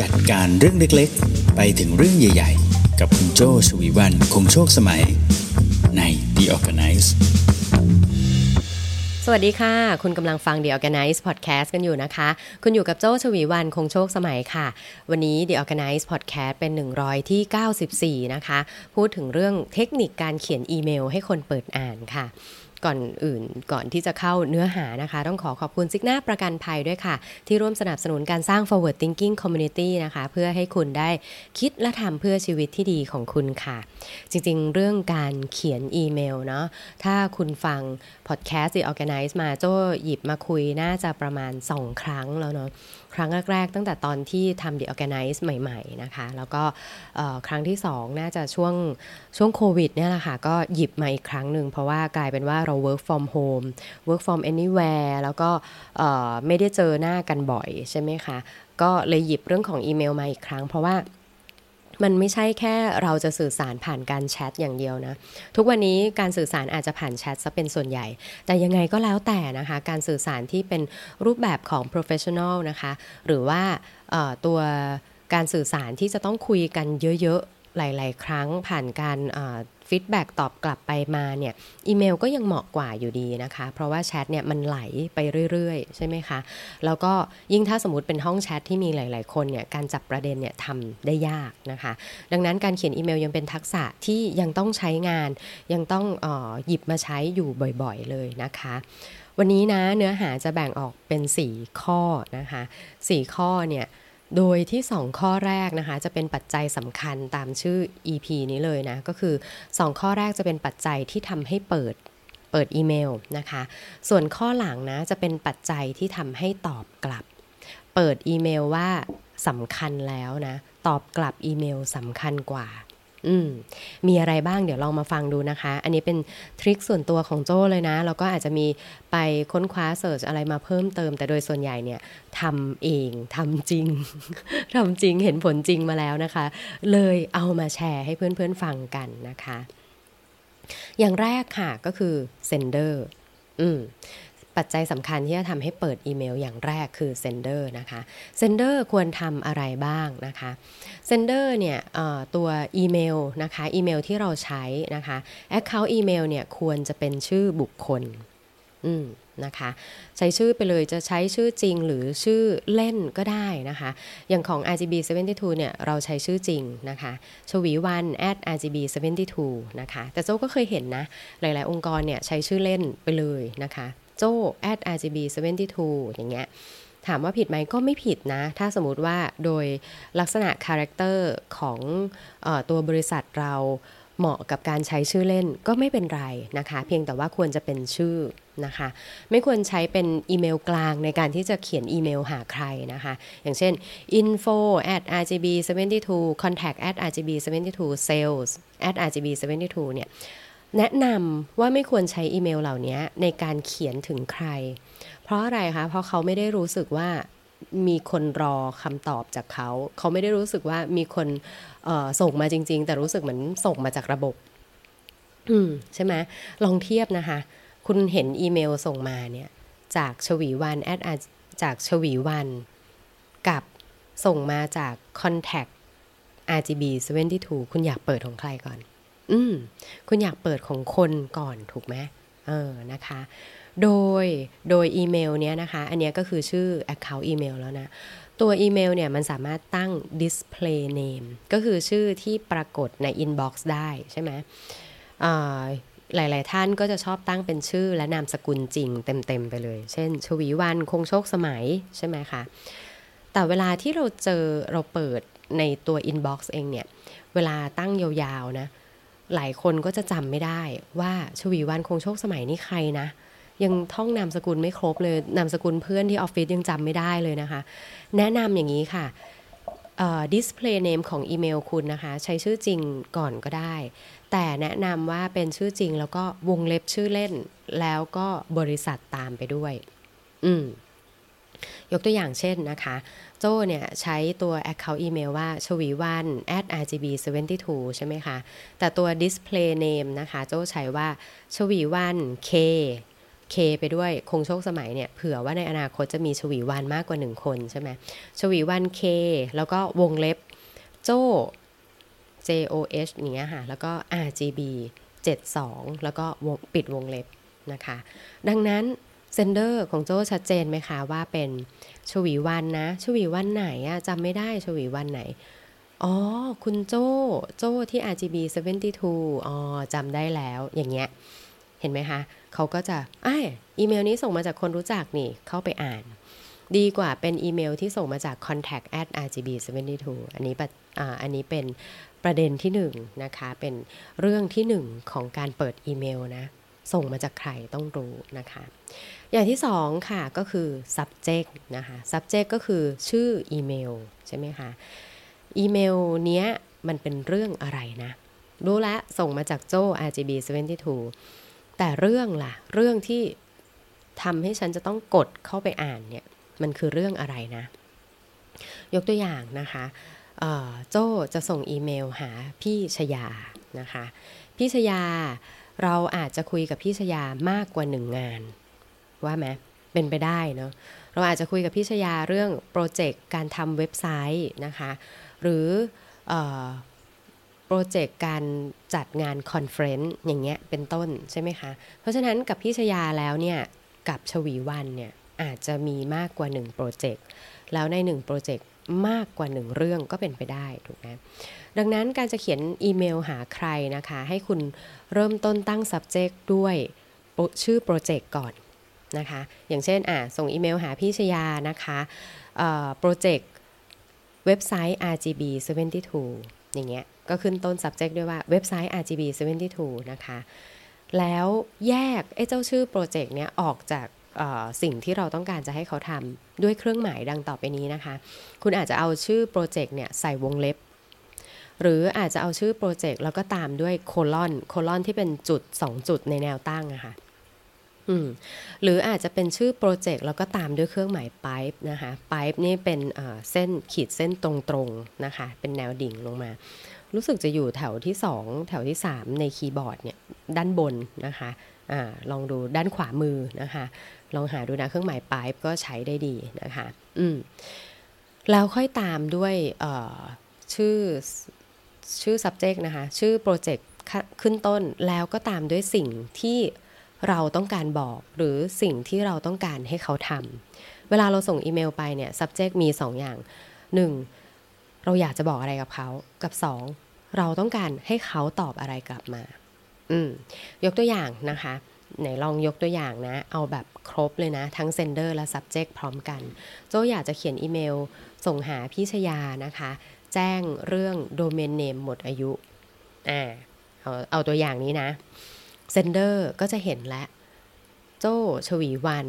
จัดการเรื่องเล็กๆ ไปถึงเรื่องใหญ่ๆ กับคุณโจชวีวันคงโชคสมัย ใน The Organize สวัสดีค่ะ คุณกำลังฟัง The Organize Podcast กันอยู่นะคะ คุณอยู่กับโจ้ชวีวันคงโชคสมัยค่ะ วันนี้ The Organize Podcast เป็น 100 ที่ 94 นะคะ พูดถึงเรื่องเทคนิคการเขียนอีเมลให้คนเปิดอ่านค่ะ ก่อนอื่นก่อนที่จะเข้าเนื้อหานะคะ ต้องขอขอบคุณซิกหน้าประกันภัยด้วยค่ะ ที่ร่วมสนับสนุนการสร้าง forward thinking community นะคะ เพื่อให้คุณได้คิดและทำเพื่อชีวิตที่ดีของคุณค่ะ จริงๆ เรื่องการเขียนอีเมลเนาะถ้าคุณฟัง podcast The Organize มาโจ้หยิบมาคุยน่าจะประมาณ 2 ครั้งแล้วเนาะครั้งแรกๆ ตั้งแต่ตอนที่ทำ The Organize ใหม่ ๆ นะคะ แล้วก็ครั้งที่2น่าจะช่วงช่วงโควิดเนี่ยแหละค่ะ ก็หยิบมาอีกครั้งหนึ่ง เพราะว่ากลายเป็นว่าเรา work from home work from anywhere แล้วก็ไม่ได้เจอหน้ากันบ่อยใช่ไหมคะ ก็เลยหยิบเรื่องของอีเมลมาอีกครั้ง เพราะว่า มันไม่ใช่แค่เราจะสื่อสารผ่านการแชทอย่างเดียวนะ ทุกวันนี้การสื่อสารอาจจะผ่านแชทซะเป็นส่วนใหญ่ แต่ยังไงก็แล้วแต่นะคะ การสื่อสารที่เป็นรูปแบบของ professional นะคะ หรือว่าตัวการสื่อสารที่จะต้องคุยกันเยอะๆ หลาย ๆ ครั้งผ่านการfeedback ตอบกลับไปมาเนี่ยอีเมลก็ยังเหมาะกว่าอยู่ดีนะคะ เพราะว่าแชทเนี่ยมันไหลไปเรื่อย ๆ ใช่ไหมคะ แล้วก็ยิ่งถ้าสมมติเป็นห้องแชทที่มีหลาย ๆ คนเนี่ยการจับประเด็นเนี่ยทำได้ยากนะคะ ดังนั้นการเขียนอีเมลยังเป็นทักษะที่ยังต้องใช้งาน ยังต้องออหยิบมาใช้อยู่บ่อย ๆ เลยนะคะวันนี้นะเนื้อหาจะแบ่งออกเป็น 4 ข้อนะคะ 4 ข้อเนี่ย โดยที่ 2 ข้อแรกนะคะจะเป็นปัจจัยสำคัญตามชื่อ EP นี้เลยนะ ก็คือ 2 ข้อแรกจะเป็นปัจจัยที่ทำให้เปิดเปิดอีเมลนะคะ ส่วนข้อหลังนะจะเป็นปัจจัยที่ทำให้ตอบกลับ เปิดอีเมลว่าสำคัญแล้วนะ ตอบกลับอีเมลสำคัญกว่า อืมมีอะไรบ้างเดี๋ยวลองมาฟังดูนะคะ อันนี้เป็นทริคส่วนตัวของโจ้เลยนะ แล้วก็อาจจะมีไปค้นคว้าเสิร์ชอะไรมาเพิ่มเติม แต่โดยส่วนใหญ่เนี่ยทำเองทำจริงทำจริงเห็นผลจริงมาแล้วนะคะ เลยเอามาแชร์ให้เพื่อนๆฟังกันนะคะ อย่างแรกค่ะก็คือ sender อืม ปัจจัยสำคัญที่จะทำให้เปิดอีเมลอย่างแรกคือ sender นะคะ sender ควรทำอะไรบ้างนะคะ sender เนี่ยตัวอีเมลนะคะอีเมลที่เราใช้นะคะ account อีเมลเนี่ยควรจะเป็นชื่อบุคคลอืมนะคะใช้ชื่อไปเลยจะใช้ชื่อจริงหรือชื่อเล่นก็ได้นะคะ อย่างของ RGB 72เนี่ยเราใช้ชื่อจริงนะคะชวีวัน at RGB 72นะคะแต่โจ้ก็เคยเห็นนะ หลาย ๆ องค์กรเนี่ยใช้ชื่อเล่นไปเลยนะคะ โจ้ at rgb 72อย่างเงี้ยถามว่าผิดไหมก็ไม่ผิดนะ ถ้าสมมติว่าโดยลักษณะ character ของอตัวบริษัทเราเหมาะกับการใช้ชื่อเล่นก็ไม่เป็นไรนะคะ เพียงแต่ว่าควรจะเป็นชื่อนะคะ ไม่ควรใช้เป็นอีเมลกลางในการที่จะเขียนอีเมลหาใครนะคะ อย่างเช่น info at rgb 72 contact at rgb 72 sales at rgb 72เนี่ย แนะนำว่าไม่ควรใช้อีเมลเหล่านี้ในการเขียนถึงใคร เพราะอะไรคะ เพราะเขาไม่ได้รู้สึกว่ามีคนรอคำตอบจากเขา เขาไม่ได้รู้สึกว่ามีคนส่งมาจริง ๆ แต่รู้สึกเหมือนส่งมาจากระบบ อืมใช่ไหมลองเทียบนะคะ คุณเห็นอีเมลส่งมาเนี่ย จากชวีวันแอดจากชวีวัน กับส่งมาจาก contact RGB 72 คุณอยากเปิดของใครก่อน อืมคุณอยากเปิดของคนก่อนถูกไหมเออนะคะ โดยโดยอีเมลเนี้ยนะคะ อันนี้ก็คือชื่อ Account อีเมลแล้วนะ ตัวอีเมลเนี่ยมันสามารถตั้ง display name ก็คือชื่อที่ปรากฏใน inbox ได้ใช่ไหมหลาย ๆ ท่านก็จะชอบตั้งเป็นชื่อและนามสกุลจริงเต็ม ๆ ไปเลย เช่น ชวีวันคงโชคสมัยใช่ไหมคะ แต่เวลาที่เราเจอเราเปิดในตัว inbox เองเนี่ย เวลาตั้งยาว ๆ นะ หลายคนก็จะจำไม่ได้ว่าชวีวันคงโชคสมัยนี่ใครนะ ยังท่องนามสกุลไม่ครบเลยนามสกุลเพื่อนที่ออฟฟิศยังจำไม่ได้เลยนะคะ แนะนำอย่างนี้ค่ะ display name ของอีเมลคุณนะคะ ใช้ชื่อจริงก่อนก็ได้ แต่แนะนำว่าเป็นชื่อจริงแล้วก็วงเล็บชื่อเล่น แล้วก็บริษัทตามไปด้วย อืม ยกตัวอย่างเช่นนะคะ โจ้เนี่ยใช้ตัว Account อีเมลว่าชวีวัน at rgb 72ใช่ไหมคะ แต่ตัว display name นะคะ โจ้ใช้ว่าชวีวัน k K ไปด้วยคงโชคสมัยเนี่ยเผื่อว่าในอนาคตจะมีชวีวันมากกว่าหนึ่งคนใช่ไหมชวีวัน K แล้วก็วงเล็บโจ J O H อย่างเงี้ยค่ะ แล้วก็ R G B 72 แล้วก็วงปิดวงเล็บนะคะ ดังนั้น เซนเดอร์ของโจชัดเจนไหมคะว่าเป็นชวีวันนะชวีวันไหนอะจำไม่ได้ชวีวันไหน อ๋อ คุณโจโจที่ RGB 72อ๋อจำได้แล้วอย่างเงี้ย เห็นไหมคะเขาก็จะไออีเมลนี้ส่งมาจากคนรู้จักนี่เข้าไปอ่าน ดีกว่าเป็นอีเมลที่ส่งมาจาก contact at rgb 72อันนี้ปอันนี้เป็นประเด็นที่หนึ่งนะคะ เป็นเรื่องที่หนึ่งของการเปิดอีเมลนะ ส่งมาจากใครต้องรู้นะคะ อย่างที่สองค่ะก็คือ subject นะคะ subject ก็คือชื่ออีเมลใช่ไหมคะ อีเมลเนี้ยมันเป็นเรื่องอะไรนะ รู้แล้วส่งมาจากโจ RGB 72 แต่เรื่องล่ะ เรื่องที่ทำให้ฉันจะต้องกดเข้าไปอ่านเนี่ย มันคือเรื่องอะไรนะ ยกตัวอย่างนะคะโจจะส่งอีเมลหาพี่ชยานะคะ พี่ชยาเราอาจจะคุยกับพี่ชยามากกว่าหนึ่งงาน ว่าไหมเป็นไปได้เนาะเราอาจจะคุยกับพี่ชยาเรื่อง project การทำเว็บไซต์นะคะหรือ project การจัดงาน conference อย่างเงี้ยเป็นต้นใช่ไหมคะ เพราะฉะนั้นกับพี่ชยาแล้วเนี่ยกับชวีวันเนี่ยอาจจะมีมากกว่า1 project แล้วใน1 project มากกว่า 1 เรื่องก็เป็นไปได้ถูกไหมดังนั้นการจะเขียนอีเมลหาใครนะคะ ให้คุณเริ่มต้นตั้ง subject ด้วยชื่อโปรเจกต์ก่อน นะคะ อย่างเช่นอะส่งอีเมลหาพี่ชยานะคะโปรเจกต์เว็บไซต์ RGB 72 อย่างเงี้ย ก็ขึ้นต้น subject ด้วยว่าเว็บไซต์ RGB 72 นะคะ แล้วแยกไอ้เจ้าชื่อโปรเจกต์เนี้ยออกจากสิ่งที่เราต้องการจะให้เขาทำด้วยเครื่องหมายดังต่อไปนี้นะคะ คุณอาจจะเอาชื่อโปรเจกต์เนี่ยใส่วงเล็บ หรืออาจจะเอาชื่อ project แล้วก็ตามด้วย colon colon ที่เป็นจุด 2 จุดในแนวตั้งอะค่ะ หรืออาจจะเป็นชื่อ project แล้วก็ตามด้วยเครื่องหมาย pipe นะคะ pipe นี่เป็นเส้นขีดเส้นตรงๆนะคะ เป็นแนวดิ่งลงมา รู้สึกจะอยู่แถวที่ 2 แถวที่ 3 ในคีย์บอร์ดเนี่ยด้านบนนะคะอลองดูด้านขวามือนะคะ ลองหาดูนะเครื่องหมาย pipe ก็ใช้ได้ดีนะคะ อืมแล้วค่อยตามด้วยชื่อชื่อ subject นะคะ ชื่อโปรเจกต์ขึ้นต้นแล้วก็ตามด้วยสิ่งที่ เราต้องการบอกหรือสิ่งที่เราต้องการให้เขาทำเวลาเราส่งอีเมลไปเนี่ย subject มี 2 อย่าง 1. เราอยากจะบอกอะไรกับเขากับ 2. เราต้องการให้เขาตอบอะไรกลับมา อืมยกตัวอย่างนะคะไหนลองยกตัวอย่างนะ เอาแบบครบเลยนะ ทั้ง sender และ subject พร้อมกัน โจ้อยากจะเขียนอีเมล ส่งหาพี่ชยานะคะ แจ้งเรื่อง domain name หมดอายุ อ่า เอาเอาตัวอย่างนี้นะ sender ก็จะเห็นแล้วโจ้ชวีวัน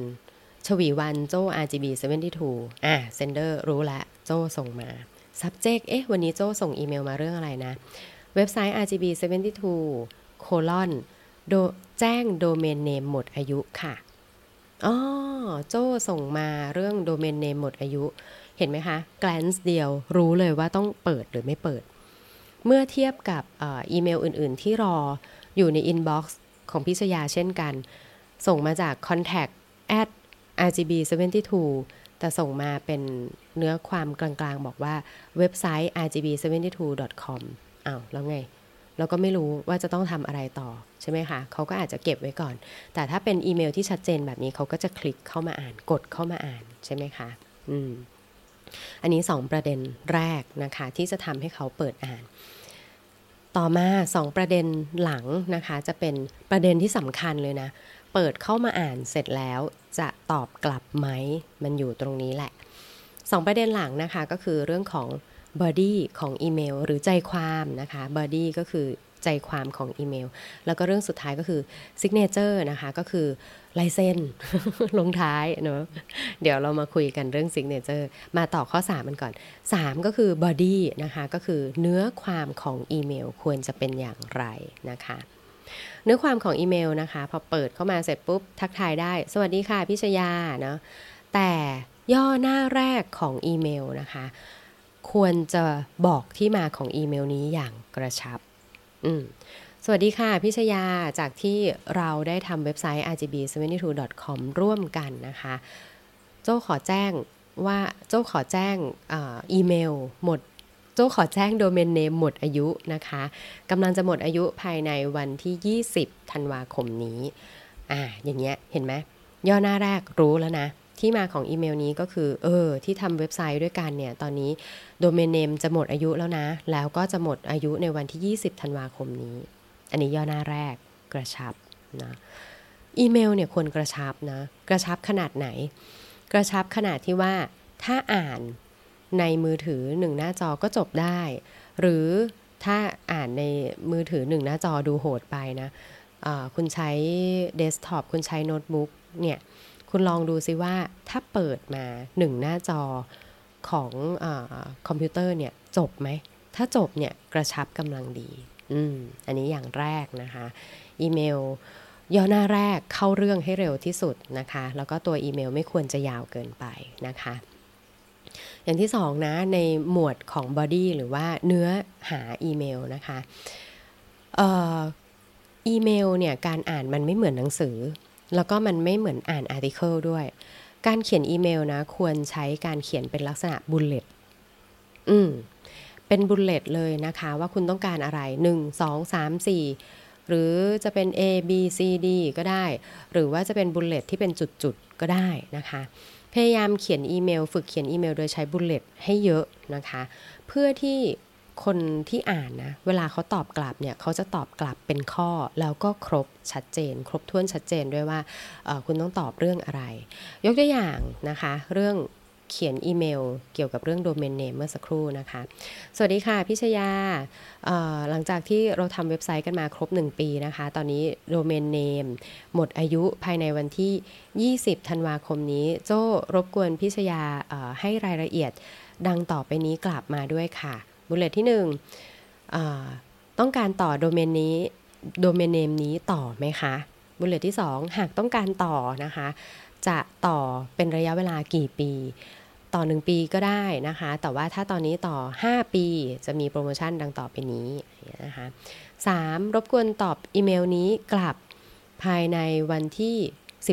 ชวีวันโจ้ RGB 72อะ sender รู้แล้วโจ้ส่งมา subject เอ๊ะ วันนี้โจ้ส่งอีเมลมาเรื่องอะไรนะ เว็บไซต์ RGB 72 colon โดแจ้งโดเมนเนมหมดอายุค่ะ อ๋อ โจส่งมาเรื่องโดเมนเนมหมดอายุ เห็นไหมคะ glance เดียวรู้เลยว่าต้องเปิดหรือไม่เปิด เมื่อเทียบกับอีเมลอื่น ๆ ที่รออยู่ใน inbox ของพิชยาเช่นกัน ส่งมาจาก contact at rgb 72แต่ส่งมาเป็นเนื้อความกลางๆ บอกว่าเว็บไซต์ rgb 72 com อ้าวแล้วไง เราก็ไม่รู้ว่าจะต้องทำอะไรต่อ ใช่ไหมคะเขาก็อาจจะเก็บไว้ก่อน แต่ถ้าเป็นอีเมลที่ชัดเจนแบบนี้เขาก็จะคลิกเข้ามาอ่านกดเข้ามาอ่านใช่ไหมคะอืมอันนี้ 2 ประเด็นแรกนะคะ ที่จะทำให้เขาเปิดอ่าน ต่อมา 2 ประเด็นหลังนะคะ จะเป็นประเด็นที่สำคัญเลยนะ เปิดเข้ามาอ่านเสร็จแล้วจะตอบกลับไหม มันอยู่ตรงนี้แหละ 2 ประเด็นหลังนะคะก็คือเรื่องของ body ของอีเมล หรือใจความนะคะ body ก็คือ ใจความของอีเมล แล้วก็เรื่องสุดท้ายก็คือ signature นะคะก็คือลายเส้นลงท้ายเนาะเดี๋ยวเรามาคุยกันเรื่อง signature มาต่อข้อ 3 มันก่อน 3 ก็คือ body นะคะก็คือเนื้อความของอีเมลควรจะเป็นอย่างไรนะคะเนื้อความของอีเมลนะคะ พอเปิดเข้ามาเสร็จปุ๊บ ทักทายได้ สวัสดีค่ะพิชยาเนาะแต่ย่อหน้าแรกของอีเมลนะคะ ควรจะบอกที่มาของอีเมลนี้อย่างกระชับ สวัสดีค่ะพิชยาจากที่เราได้ทำเว็บไซต์ rgb72.com ร่วมกันนะคะ โจ้ขอแจ้งว่าโจ้ขอแจ้งอีเมลหมดโจ้ขอแจ้งโดเมนเนมหมดอายุนะคะกำลังจะหมดอายุภายในวันที่ 20 ธันวาคมนี้ อ่าอย่างเงี้ยเห็นไหมย่อหน้าแรกรู้แล้วนะ ที่มาของอีเมลนี้ก็คือ เออ ที่ทำเว็บไซต์ด้วยกันเนี่ย ตอนนี้โดเมนเนมจะหมดอายุแล้วนะ แล้วก็จะหมดอายุในวันที่ 20 ธันวาคมนี้ อันนี้ย่อหน้าแรกกระชับนะอีเมลเนี่ยควรกระชับนะ กระชับขนาดไหน กระชับขนาดที่ว่าถ้าอ่านในมือถือหนึ่งหน้าจอก็จบได้ หรือถ้าอ่านในมือถือหนึ่งหน้าจอดูโหดไปนะคุณใช้เดสก์ท็อปคุณใช้โน้ตบุ๊กเนี่ย คุณลองดูซิว่าถ้าเปิดมาหนึ่งหน้าจอของอคอมพิวเตอร์เนี่ยจบไหม ถ้าจบเนี่ยกระชับกำลังดีอืมอันนี้อย่างแรกนะคะ อีเมลย่อหน้าแรกเข้าเรื่องให้เร็วที่สุดนะคะ แล้วก็ตัวอีเมลไม่ควรจะยาวเกินไปนะคะ อย่างที่สองนะ ในหมวดของ body หรือว่าเนื้อหาอีเมลนะคะอีเมลเนี่ยการอ่านมันไม่เหมือนหนังสือ แล้วก็มันไม่เหมือนอ่าน article ด้วย การเขียนอีเมลนะ ควรใช้การเขียนเป็นลักษณะ bullet อืมเป็น bullet เลยนะคะ ว่าคุณต้องการอะไร 1 2 3 4 หรือจะเป็น A B C D ก็ได้ หรือว่าจะเป็น bullet ที่เป็นจุดๆ ก็ได้นะคะ พยายามเขียนอีเมล ฝึกเขียนอีเมล โดยใช้ bullet ให้เยอะนะคะ เพื่อที่ คนที่อ่านนะ เวลาเขาตอบกลับเนี่ยเขาจะตอบกลับเป็นข้อแล้วก็ครบชัดเจน ครบถ้วนชัดเจนด้วยว่าคุณต้องตอบเรื่องอะไร ยกตัวอย่างนะคะ เรื่องเขียนอีเมลเกี่ยวกับเรื่อง domain name เมื่อสักครู่นะคะ สวัสดีค่ะพิชยา หลังจากที่เราทำเว็บไซต์กันมาครบ 1 ปีนะคะ ตอนนี้ domain name หมดอายุภายในวันที่ 20 ธันวาคมนี้ โจ้รบกวนพิชยาให้รายละเอียดดังต่อไปนี้กลับมาด้วยค่ะ bullet ที่1ต้องการต่อโดเมนนี้ domain name นี้ต่อไหมคะ bullet ที่ 2 หากต้องการต่อนะคะ จะต่อเป็นระยะเวลากี่ปี ต่อ 1 ปีก็ได้นะคะ แต่ว่าถ้าตอนนี้ต่อ 5 ปีจะมีโปรโมชั่นดังต่อไปนี้นะคะ รบกวนตอบอีเมลนี้กลับภายในวันที่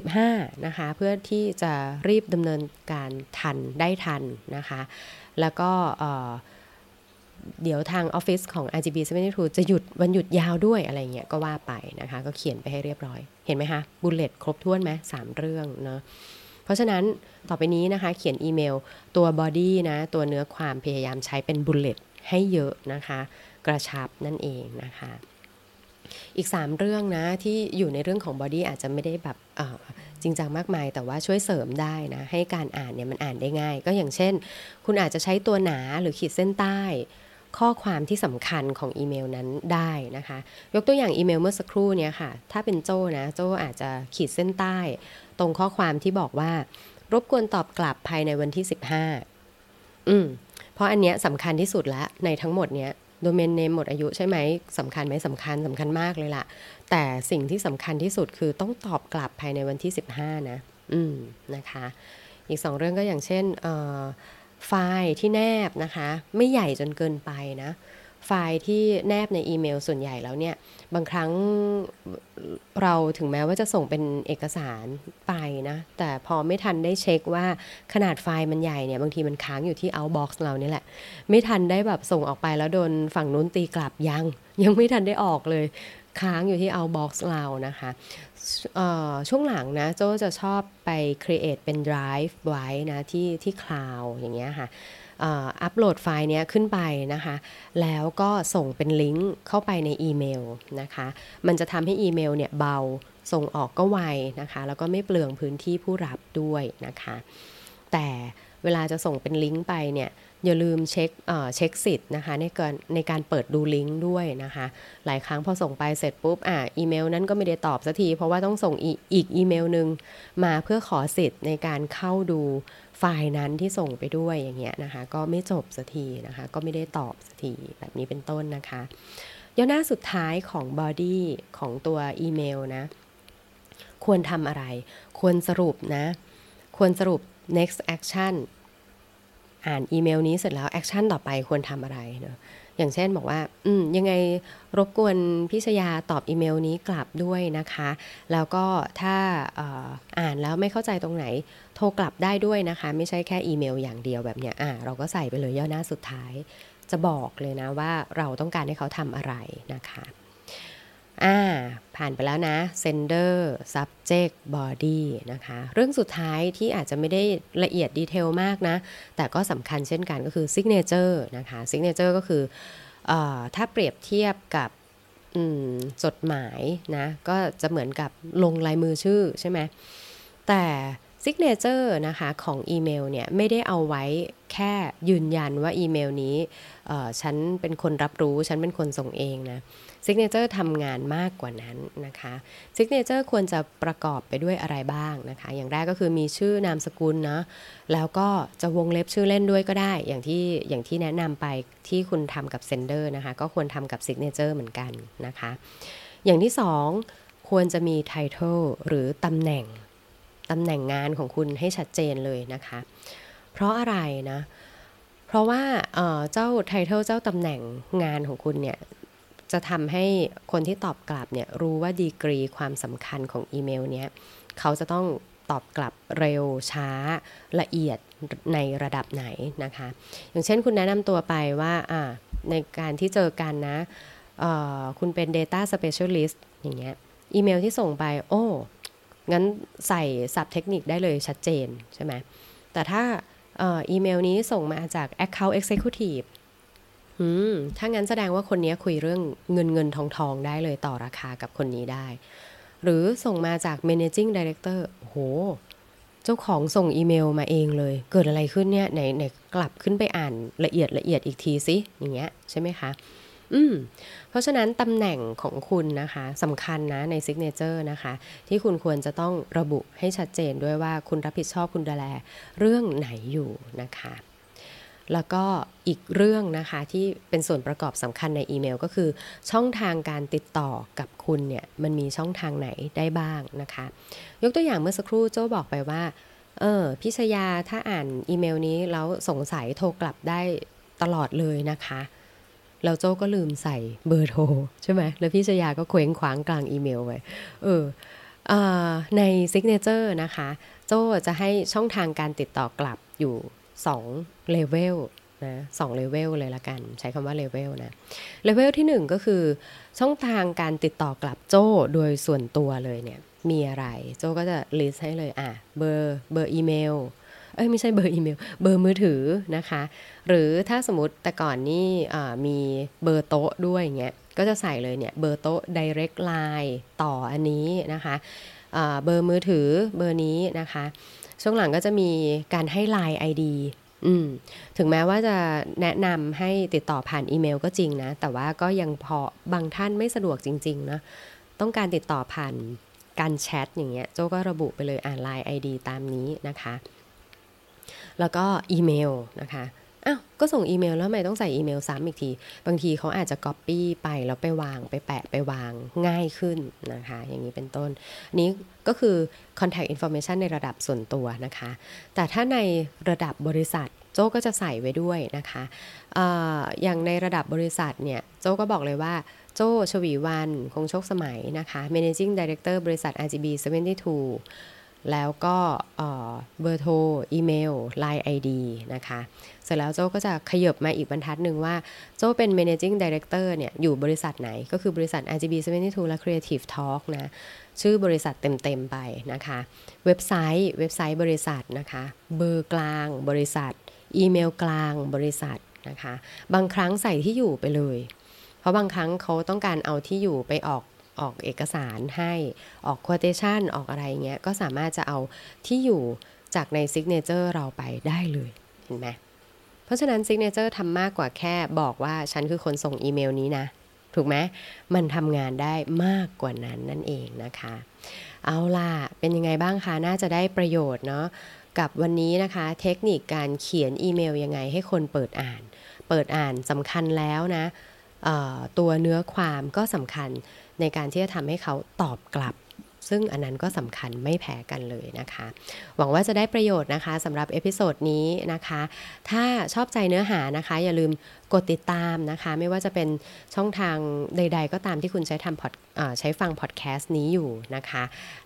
15 นะคะ เพื่อที่จะรีบดำเนินการทันได้ทันนะคะ แล้วก็ เดี๋ยวทางออฟฟิศของ RGB 72 จะหยุดวันหยุดยาวด้วยอะไรเงี้ยก็ว่าไปนะคะ ก็เขียนไปให้เรียบร้อย เห็นไหมคะ bullet ครบถ้วนไหมสามเรื่องเนาะเพราะฉะนั้นต่อไปนี้นะคะ เขียนอีเมลตัว body นะ ตัวเนื้อความพยายามใช้เป็น bullet ให้เยอะนะคะ กระชับนั่นเองนะคะอีก 3 เรื่องนะที่อยู่ในเรื่องของ body อาจจะไม่ได้แบบจริงจังมากมาย แต่ว่าช่วยเสริมได้นะ ให้การอ่านเนี่ยมันอ่านได้ง่าย ก็อย่างเช่น คุณอาจจะใช้ตัวหนาหรือขีดเส้นใต้ ข้อความที่สำคัญของอีเมลนั้นได้นะคะ ยกตัวอย่างอีเมลเมื่อสักครู่นี้ค่ะ ถ้าเป็นโจ้นะโจ้อาจจะขีดเส้นใต้ ตรงข้อความที่บอกว่า รบกวนตอบกลับภายในวันที่ 15 อืมเพราะอันเนี้ยสำคัญที่สุดแล้วในทั้งหมดเนี้ยโดเมนเนมหมดอายุใช่ไหมสำคัญไหมสำคัญสำคัญมากเลยล่ะ แต่สิ่งที่สำคัญที่สุดคือต้องตอบกลับภายในวันที่ 15 นะ อืมนะคะ อีกสองเรื่องก็อย่างเช่น ไฟล์ที่แนบนะคะ ไม่ใหญ่จนเกินไปนะ ไฟล์ที่แนบในอีเมลส่วนใหญ่แล้วเนี่ย บางครั้งเราถึงแม้ว่าจะส่งเป็นเอกสารไปนะ แต่พอไม่ทันได้เช็คว่าขนาดไฟล์มันใหญ่เนี่ย บางทีมันค้างอยู่ที่ outbox เรานี่แหละ ไม่ทันได้แบบส่งออกไปแล้วโดนฝั่งนู้นตีกลับยัง ยังไม่ทันได้ออกเลยค้างอยู่ที่ outbox เรานะคะ ช่วงหลังนะโจจะชอบไป create เป็น drive ไว้นะที่ที่ cloud อย่างเงี้ยค่ะอัปโหลดไฟล์นี้ขึ้นไปนะคะ แล้วก็ส่งเป็นลิงก์เข้าไปในอีเมลนะคะ มันจะทำให้อีเมลเนี่ยเบา ส่งออกก็ไวนะคะ แล้วก็ไม่เปลืองพื้นที่ผู้รับด้วยนะคะ แต่เวลาจะส่งเป็นลิงก์ไปเนี่ย อย่าลืมเช็คเช็คสิทธิ์นะคะในการในการเปิดดูลิงก์ด้วยนะคะ หลายครั้งพอส่งไปเสร็จปุ๊บอ่าอีเมลนั้นก็ไม่ได้ตอบสักที เพราะว่าต้องส่งอีกอีเมลหนึ่งมาเพื่อขอสิทธิ์ในการเข้าดูไฟล์นั้นที่ส่งไปด้วยอย่างเงี้ยนะคะ ก็ไม่จบสักทีนะคะ ก็ไม่ได้ตอบสักทีแบบนี้เป็นต้นนะคะย่อหน้าสุดท้ายของ body ของตัวอีเมลนะ ควรทำอะไร ควรสรุปนะ ควรสรุป next action อ่านอีเมลนี้เสร็จแล้ว action ต่อไปควรทำอะไรเนาะอย่างเช่นบอกว่า อืม ยังไงรบกวนพิชยาตอบอีเมลนี้กลับด้วยนะคะ แล้วก็ถ้าอ่านแล้วไม่เข้าใจตรงไหน โทรกลับได้ด้วยนะคะ ไม่ใช่แค่อีเมลอย่างเดียวแบบเนี้ย อ่า เราก็ใส่ไปเลยย่อหน้าสุดท้าย จะบอกเลยนะว่าเราต้องการให้เขาทำอะไรนะคะ อ่า ผ่านไปแล้วนะ sender subject body นะคะ เรื่องสุดท้ายที่อาจจะไม่ได้ละเอียดดีเทลมากนะ แต่ก็สำคัญเช่นกันก็คือ signature นะคะ signature ก็คืออถ้าเปรียบเทียบกับจดหมายนะ ก็จะเหมือนกับลงลายมือชื่อใช่ไหมแต่ signature นะคะของอีเมลเนี่ยไม่ได้เอาไว้แค่ยืนยันว่าอีเมลนี้ฉันเป็นคนรับรู้ฉันเป็นคนส่งเองนะ signature ทำงานมากกว่านั้นนะคะ signature ควรจะประกอบไปด้วยอะไรบ้างนะคะ อย่างแรกก็คือมีชื่อนามสกุลนะแล้วก็จะวงเล็บชื่อเล่นด้วยก็ได้ อย่างที่อย่างที่แนะนำไปที่คุณทำกับ sender นะคะก็ควรทำกับ signature เหมือนกันนะคะ อย่างที่สองควรจะมี title หรือตำแหน่ง ตำแหน่งงานของคุณให้ชัดเจนเลยนะคะ เพราะอะไรนะ เพราะว่าเจ้า title เจ้าตำแหน่งงานของคุณเนี่ยจะทำให้คนที่ตอบกลับเนี่ยรู้ว่าดีกรีความสำคัญของอีเมลเนี้ยเขาจะต้องตอบกลับเร็วช้าละเอียดในระดับไหนนะคะ อย่างเช่นคุณแนะนำตัวไปว่าในการที่เจอกันนะคุณเป็น Data Specialist อย่างเงี้ยอีเมลที่ส่งไป โอ้ งั้นใส่สับเทคนิคได้เลยชัดเจนใช่ไหมแต่ถ้าอีเมลนี้ส่งมาจาก Account Executive อืมถ้างั้นแสดงว่าคนนี้คุยเรื่องเงินเงินทองทองได้เลยต่อราคากับคนนี้ได้ หรือส่งมาจาก managing director โห เจ้าของส่งอีเมลมาเองเลย เกิดอะไรขึ้นเนี่ยไหนไหนกลับขึ้นไปอ่านละเอียดละเอียดอีกทีสิอย่างเงี้ยใช่ไหมคะ อืมเพราะฉะนั้นตำแหน่งของคุณนะคะสำคัญนะใน signature นะคะ ที่คุณควรจะต้องระบุให้ชัดเจนด้วยว่าคุณรับผิดชอบคุณดูแลเรื่องไหนอยู่นะคะ แล้วก็อีกเรื่องนะคะที่เป็นส่วนประกอบสำคัญในอีเมล ก็คือช่องทางการติดต่อกับคุณเนี่ยมันมีช่องทางไหนได้บ้างนะคะ ยกตัวอย่างเมื่อสักครู่โจ้บอกไปว่าเออพิชยาถ้าอ่านอีเมลนี้แล้วสงสัยโทรกลับได้ตลอดเลยนะคะ แล้วโจ้ก็ลืมใส่เบอร์โทรใช่ไหมแล้วพิชยาก็เคว้งคว้างกลางอีเมลไว้เออใน Signature นะคะ โจ้จะให้ช่องทางการติดต่อกลับอยู่2เลเวลนะสองเลเวลเลยละกัน ใช้คำว่าเลเวลนะเลเวลที่ 1 ก็คือ ช่องทางการติดต่อกลับโจ้โดยส่วนตัวเลยเนี่ยมีอะไร โจ้ก็จะ list ให้เลยอะเบอร์เบอร์อีเมล เอ้ยไม่ใช่เบอร์อีเมล เบอร์มือถือนะคะ หรือถ้าสมมติแต่ก่อนนี่มีเบอร์โต๊ะด้วยเงี้ยก็จะใส่เลยเนี่ยเบอร์โต๊ะ direct line ต่ออันนี้นะคะเบอร์มือถือเบอร์นี้นะคะ ช่วงหลังก็จะมีการให้ Line ID อืมถึงแม้ว่าจะแนะนำให้ติดต่อผ่านอีเมลก็จริงนะ แต่ว่าก็ยังพอบางท่านไม่สะดวกจริง ๆ นะ ต้องการติดต่อผ่านการแชทอย่างเงี้ยโจก็ระบุไปเลยอ่าน Line ID ตามนี้นะคะ แล้วก็อีเมลนะคะอ้าวก็ส่งอีเมลแล้วทำไมต้องใส่อีเมลซ้ำอีกที บางทีเขาอาจจะก๊อปปี้ไปแล้วไปวางไปแปะไปวางง่ายขึ้นนะคะ อย่างนี้เป็นต้น นี้ก็คือ contact information ในระดับส่วนตัวนะคะ แต่ถ้าในระดับบริษัทโจ้ก็จะใส่ไว้ด้วยนะคะออย่างในระดับบริษัทเนี่ยโจ้ก็บอกเลยว่าโจ้ชวีวัน คงโชคสมัยนะคะ managing director บริษัท RGB 72 แล้วก็เบอร์โทร อีเมล Line ID นะคะ เสร็จแล้วโจ้ก็จะขยบมาอีกบรรทัดหนึ่งว่า โจ้เป็น managing director เนี่ย อยู่บริษัทไหน ก็คือบริษัท RGB 72และ Creative Talk นะ ชื่อบริษัทเต็ม ๆ ไปนะคะ เว็บไซต์ เว็บไซต์บริษัทนะคะ เบอร์กลางบริษัท อีเมลกลางบริษัทนะคะ บางครั้งใส่ที่อยู่ไปเลย เพราะบางครั้งเขาต้องการเอาที่อยู่ไปออก ออกเอกสารให้ออก quotation ออกอะไรเงี้ยก็สามารถจะเอาที่อยู่จากใน signature เราไปได้เลยเห็นไหมเพราะฉะนั้น signature ทำมากกว่าแค่บอกว่าฉันคือคนส่งอีเมลนี้นะ ถูกไหมมันทำงานได้มากกว่านั้นนั่นเองนะคะ เอาล่ะ เป็นยังไงบ้างคะ น่าจะได้ประโยชน์เนาะกับวันนี้นะคะ เทคนิคการเขียนอีเมลยังไงให้คนเปิดอ่าน เปิดอ่านสำคัญแล้วนะตัวเนื้อความก็สำคัญ ในการที่จะทำให้เขาตอบกลับ ซึ่งอันนั้นก็สำคัญไม่แพ้กันเลยนะคะ หวังว่าจะได้ประโยชน์นะคะสำหรับ episode นี้นะคะ ถ้าชอบใจเนื้อหานะคะ อย่าลืมกดติดตามนะคะ ไม่ว่าจะเป็นช่องทางใด ๆ ก็ตามที่คุณใช้ทำพอดใช้ฟังพอดแคสต์นี้อยู่นะคะ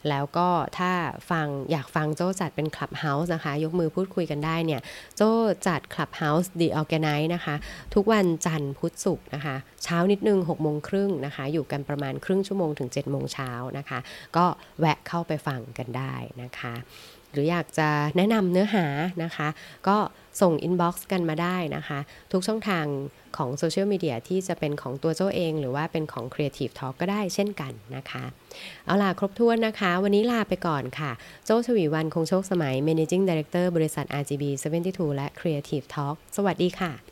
แล้วก็ถ้าฟังอยากฟังโจ้จัดเป็นคลับเฮาส์นะคะ ยกมือพูดคุยกันได้เนี่ย โจ้จัดคลับเฮาส์ The Organize นะคะ ทุกวันจันทร์พุธศุกร์นะคะ เช้านิดนึง6โมงครึ่งนะคะ อยู่กันประมาณครึ่งชั่วโมงถึง7โมงเช้านะคะ ก็แวะเข้าไปฟังกันได้นะคะ หรืออยากจะแนะนำเนื้อหานะคะ ก็ส่งอินบ็อกซ์กันมาได้นะคะ ทุกช่องทางของโซเชียลมีเดียที่จะเป็นของตัวเจ้าเอง หรือว่าเป็นของ Creative Talk ก็ได้เช่นกันนะคะ เอาล่ะ ครบถ้วนนะคะ วันนี้ลาไปก่อนค่ะ โจ้ชวีวันคงโชคสมัย Managing Director บริษัท RGB 72 และ Creative Talk สวัสดีค่ะ